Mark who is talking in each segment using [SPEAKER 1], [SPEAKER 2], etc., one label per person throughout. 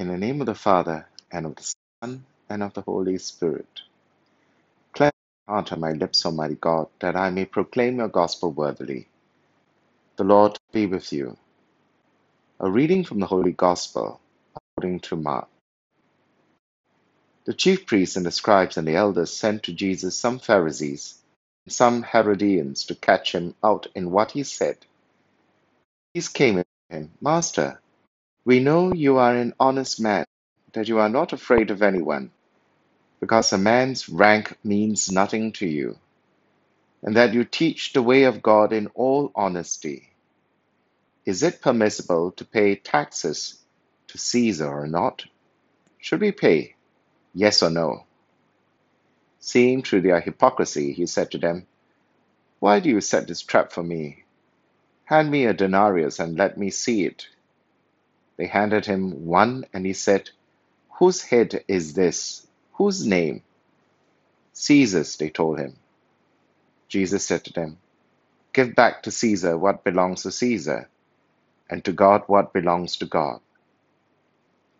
[SPEAKER 1] In the name of the Father, and of the Son, and of the Holy Spirit. Cleanse my heart and my lips, Almighty God, that I may proclaim your gospel worthily. The Lord be with you. A reading from the Holy Gospel according to Mark. The chief priests and the scribes and the elders sent to Jesus some Pharisees and some Herodians to catch him out in what he said. These came to him, Master, we know you are an honest man, that you are not afraid of anyone, because a man's rank means nothing to you, and that you teach the way of God in all honesty. Is it permissible to pay taxes to Caesar or not? Should we pay? Yes or no? Seeing through their hypocrisy, he said to them, Why do you set this trap for me? Hand me a denarius and let me see it. They handed him one, and he said, Whose head is this? Whose name? Caesar's, they told him. Jesus said to them, Give back to Caesar what belongs to Caesar, and to God what belongs to God.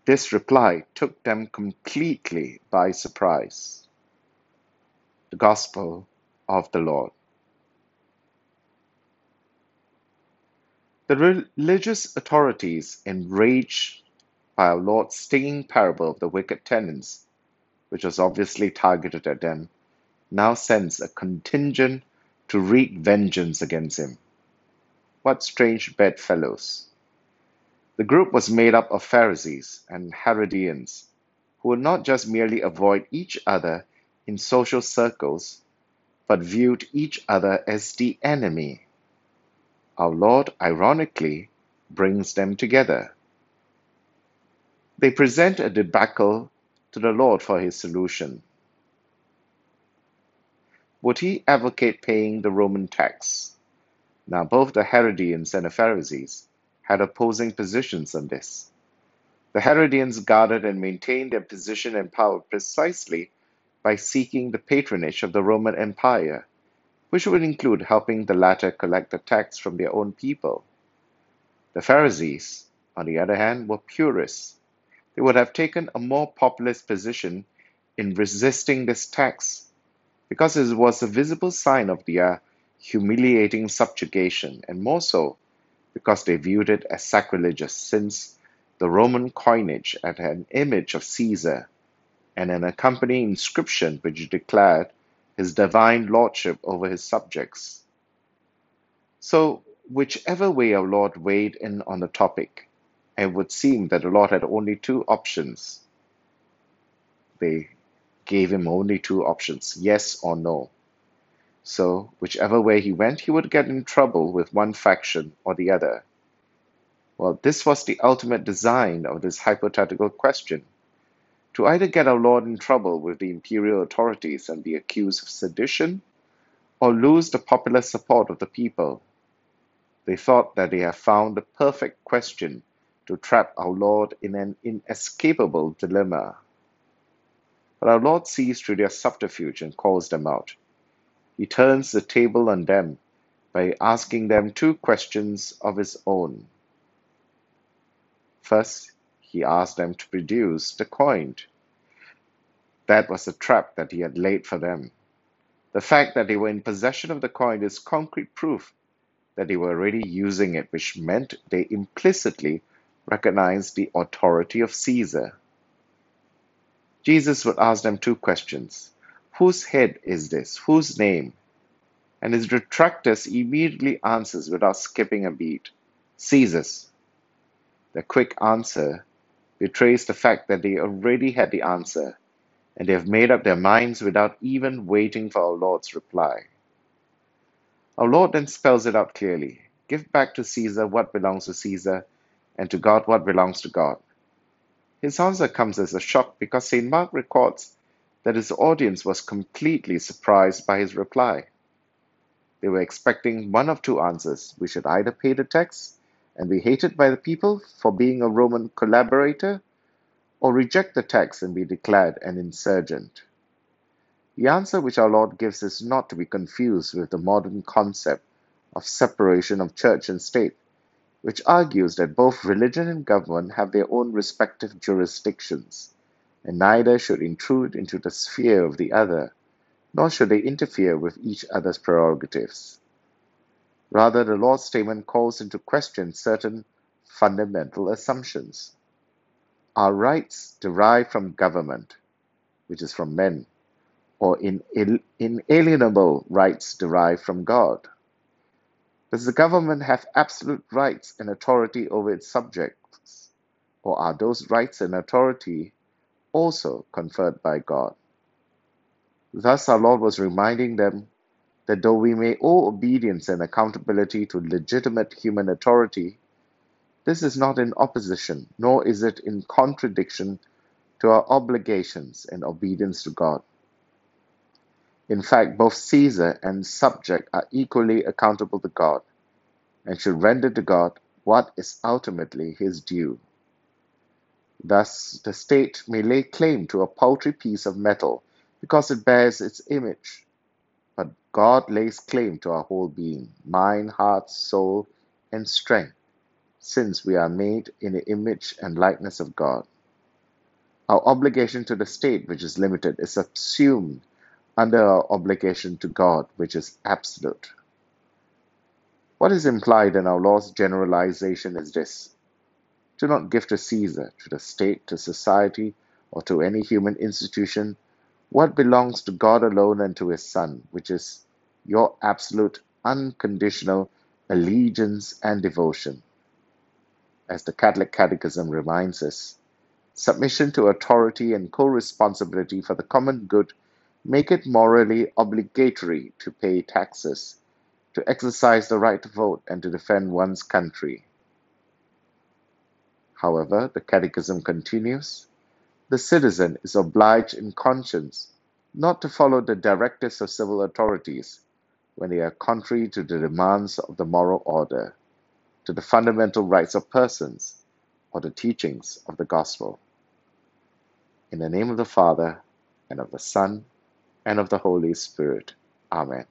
[SPEAKER 1] This reply took them completely by surprise. The Gospel of the Lord. The religious authorities, enraged by our Lord's stinging parable of the wicked tenants, which was obviously targeted at them, now sends a contingent to wreak vengeance against him. What strange bedfellows! The group was made up of Pharisees and Herodians, who would not just merely avoid each other in social circles, but viewed each other as the enemy. Our Lord, ironically, brings them together. They present a debacle to the Lord for his solution. Would he advocate paying the Roman tax? Now, both the Herodians and the Pharisees had opposing positions on this. The Herodians guarded and maintained their position and power precisely by seeking the patronage of the Roman Empire which would include helping the latter collect the tax from their own people. The Pharisees, on the other hand, were purists. They would have taken a more populist position in resisting this tax because it was a visible sign of their humiliating subjugation, and more so because they viewed it as sacrilegious, since the Roman coinage had an image of Caesar and an accompanying inscription which declared his divine lordship over his subjects. So, whichever way our Lord weighed in on the topic, it would seem that the Lord had only two options. They gave him only two options yes or no. So, whichever way he went, he would get in trouble with one faction or the other. Well, this was the ultimate design of this hypothetical question to either get our Lord in trouble with the imperial authorities and be accused of sedition, or lose the popular support of the people. They thought that they had found the perfect question to trap our Lord in an inescapable dilemma. But our Lord sees through their subterfuge and calls them out. He turns the table on them by asking them two questions of his own. First, he asked them to produce the coin. That was a trap that he had laid for them. The fact that they were in possession of the coin is concrete proof that they were already using it, which meant they implicitly recognized the authority of Caesar. Jesus would ask them two questions Whose head is this? Whose name? And his detractors immediately answers without skipping a beat Caesar's. The quick answer betrays the fact that they already had the answer, and they have made up their minds without even waiting for our Lord's reply. Our Lord then spells it out clearly Give back to Caesar what belongs to Caesar, and to God what belongs to God. His answer comes as a shock because St. Mark records that his audience was completely surprised by his reply. They were expecting one of two answers. We should either pay the tax and be hated by the people for being a Roman collaborator, or reject the tax and be declared an insurgent? The answer which our Lord gives is not to be confused with the modern concept of separation of church and state, which argues that both religion and government have their own respective jurisdictions, and neither should intrude into the sphere of the other, nor should they interfere with each other's prerogatives. Rather, the Lord's statement calls into question certain fundamental assumptions. Our rights derive from government, which is from men, or inalienable rights derived from God. Does the government have absolute rights and authority over its subjects, or are those rights and authority also conferred by God? Thus, our Lord was reminding them that though we may owe obedience and accountability to legitimate human authority, this is not in opposition, nor is it in contradiction to our obligations and obedience to God. In fact, both Caesar and subject are equally accountable to God and should render to God what is ultimately his due. Thus, the state may lay claim to a paltry piece of metal because it bears its image, God lays claim to our whole being, mind, heart, soul, and strength, since we are made in the image and likeness of God. Our obligation to the state, which is limited, is subsumed under our obligation to God, which is absolute. What is implied in our Lord's generalization is this Do not give to Caesar, to the state, to society, or to any human institution what belongs to God alone and to His Son, which is your absolute, unconditional allegiance and devotion. As the Catholic Catechism reminds us, submission to authority and co responsibility for the common good make it morally obligatory to pay taxes, to exercise the right to vote, and to defend one's country. However, the Catechism continues the citizen is obliged in conscience not to follow the directives of civil authorities when they are contrary to the demands of the moral order, to the fundamental rights of persons, or the teachings of the gospel. In the name of the Father, and of the Son, and of the Holy Spirit. Amen.